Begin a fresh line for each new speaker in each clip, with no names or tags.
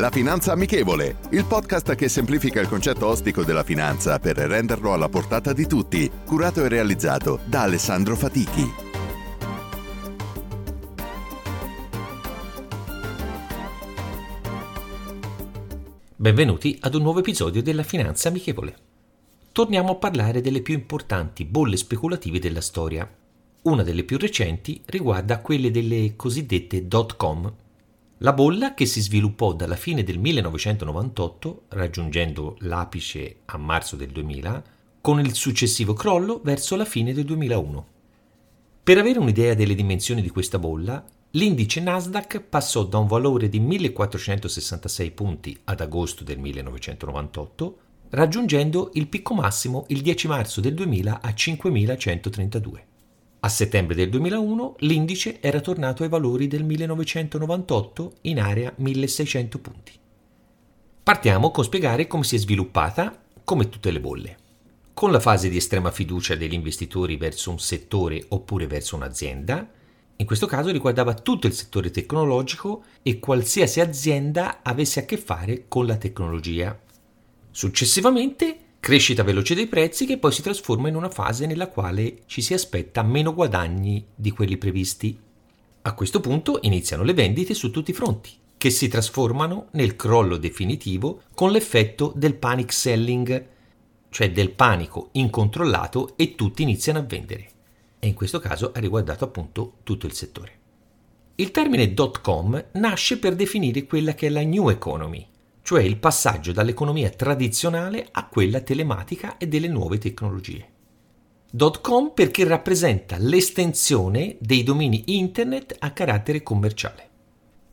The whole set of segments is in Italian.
La Finanza Amichevole, il podcast che semplifica il concetto ostico della finanza per renderlo alla portata di tutti, curato e realizzato da Alessandro Fatichi.
Benvenuti ad un nuovo episodio della Finanza Amichevole. Torniamo a parlare delle più importanti bolle speculative della storia. Una delle più recenti riguarda quelle delle cosiddette dot com, la bolla, che si sviluppò dalla fine del 1998, raggiungendo l'apice a marzo del 2000, con il successivo crollo verso la fine del 2001. Per avere un'idea delle dimensioni di questa bolla, l'indice Nasdaq passò da un valore di 1466 punti ad agosto del 1998, raggiungendo il picco massimo il 10 marzo del 2000 a 5132. A settembre del 2001 l'indice era tornato ai valori del 1998 in area 1600 punti. Partiamo con spiegare come si è sviluppata, come tutte le bolle. Con la fase di estrema fiducia degli investitori verso un settore oppure verso un'azienda, in questo caso riguardava tutto il settore tecnologico e qualsiasi azienda avesse a che fare con la tecnologia. Successivamente Crescita veloce dei prezzi che poi si trasforma in una fase nella quale ci si aspetta meno guadagni di quelli previsti. A questo punto iniziano le vendite su tutti i fronti, che si trasformano nel crollo definitivo con l'effetto del panic selling, cioè del panico incontrollato e tutti iniziano a vendere. E in questo caso ha riguardato appunto tutto il settore. Il termine dot com nasce per definire quella che è la new economy, cioè il passaggio dall'economia tradizionale a quella telematica e delle nuove tecnologie. .com perché rappresenta l'estensione dei domini internet a carattere commerciale.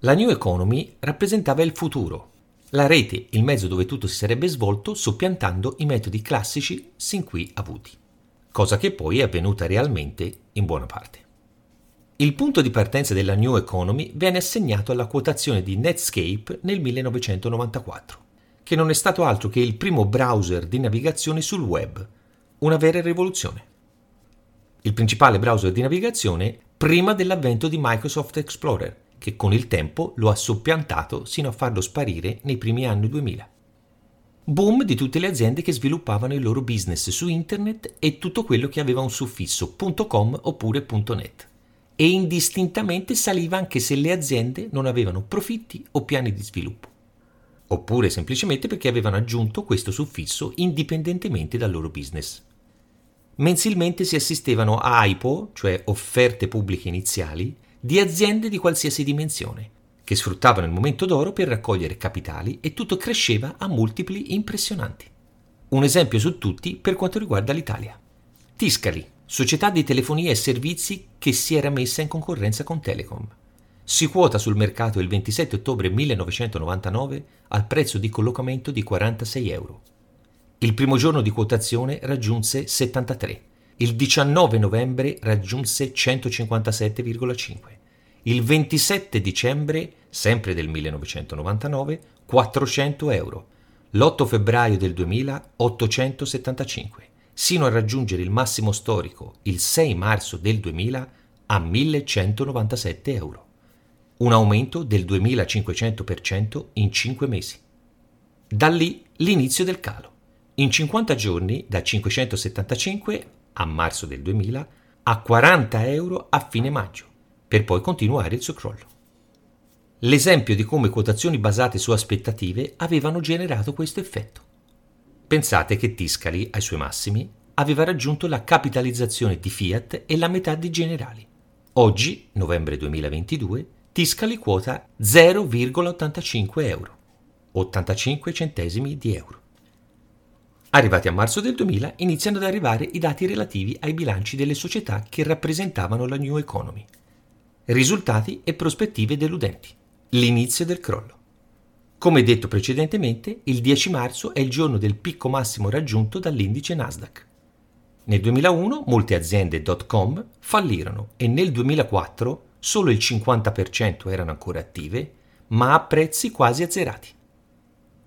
La New Economy rappresentava il futuro, la rete, il mezzo dove tutto si sarebbe svolto soppiantando i metodi classici sin qui avuti, cosa che poi è avvenuta realmente in buona parte. Il punto di partenza della New Economy venne assegnato alla quotazione di Netscape nel 1994, che non è stato altro che il primo browser di navigazione sul web, una vera rivoluzione. Il principale browser di navigazione prima dell'avvento di Microsoft Explorer, che con il tempo lo ha soppiantato sino a farlo sparire nei primi anni 2000. Boom di tutte le aziende che sviluppavano il loro business su internet e tutto quello che aveva un suffisso .com oppure .net e indistintamente saliva anche se le aziende non avevano profitti o piani di sviluppo, oppure semplicemente perché avevano aggiunto questo suffisso indipendentemente dal loro business. Mensilmente si assistevano a IPO, cioè offerte pubbliche iniziali, di aziende di qualsiasi dimensione, che sfruttavano il momento d'oro per raccogliere capitali e tutto cresceva a multipli impressionanti. Un esempio su tutti per quanto riguarda l'Italia. Tiscali, società di telefonia e servizi che si era messa in concorrenza con Telecom. Si quota sul mercato il 27 ottobre 1999 al prezzo di collocamento di 46 euro. Il primo giorno di quotazione raggiunse 73, il 19 novembre raggiunse 157,5, il 27 dicembre, sempre del 1999, 400 euro, l'8 febbraio del 2000 875 sino a raggiungere il massimo storico il 6 marzo del 2000 a 1197 euro, un aumento del 2500% in 5 mesi. Da lì l'inizio del calo. In 50 giorni da 575 a marzo del 2000 a 40 euro a fine maggio, per poi continuare il suo crollo. L'esempio di come quotazioni basate su aspettative avevano generato questo effetto. Pensate che Tiscali, ai suoi massimi, aveva raggiunto la capitalizzazione di Fiat e la metà di Generali. Oggi, novembre 2022, Tiscali quota 0,85 euro, 85 centesimi di euro. Arrivati a marzo del 2000 iniziano ad arrivare i dati relativi ai bilanci delle società che rappresentavano la New Economy. Risultati e prospettive deludenti. L'inizio del crollo. Come detto precedentemente, il 10 marzo è il giorno del picco massimo raggiunto dall'indice Nasdaq. Nel 2001 molte aziende .com fallirono e nel 2004 solo il 50% erano ancora attive, ma a prezzi quasi azzerati.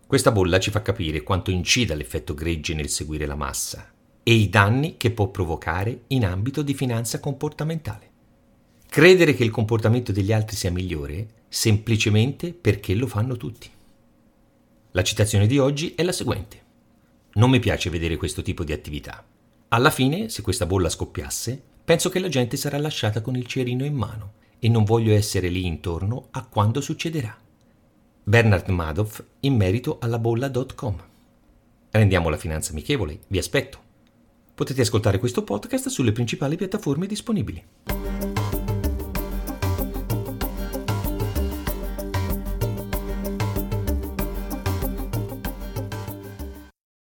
Questa bolla ci fa capire quanto incida l'effetto gregge nel seguire la massa e i danni che può provocare in ambito di finanza comportamentale. Credere che il comportamento degli altri sia migliore semplicemente perché lo fanno tutti. La citazione di oggi è la seguente. Non mi piace vedere questo tipo di attività. Alla fine, se questa bolla scoppiasse, penso che la gente sarà lasciata con il cerino in mano e non voglio essere lì intorno a quando succederà. Bernard Madoff in merito alla bolla.com. Rendiamo la finanza amichevole, vi aspetto. Potete ascoltare questo podcast sulle principali piattaforme disponibili.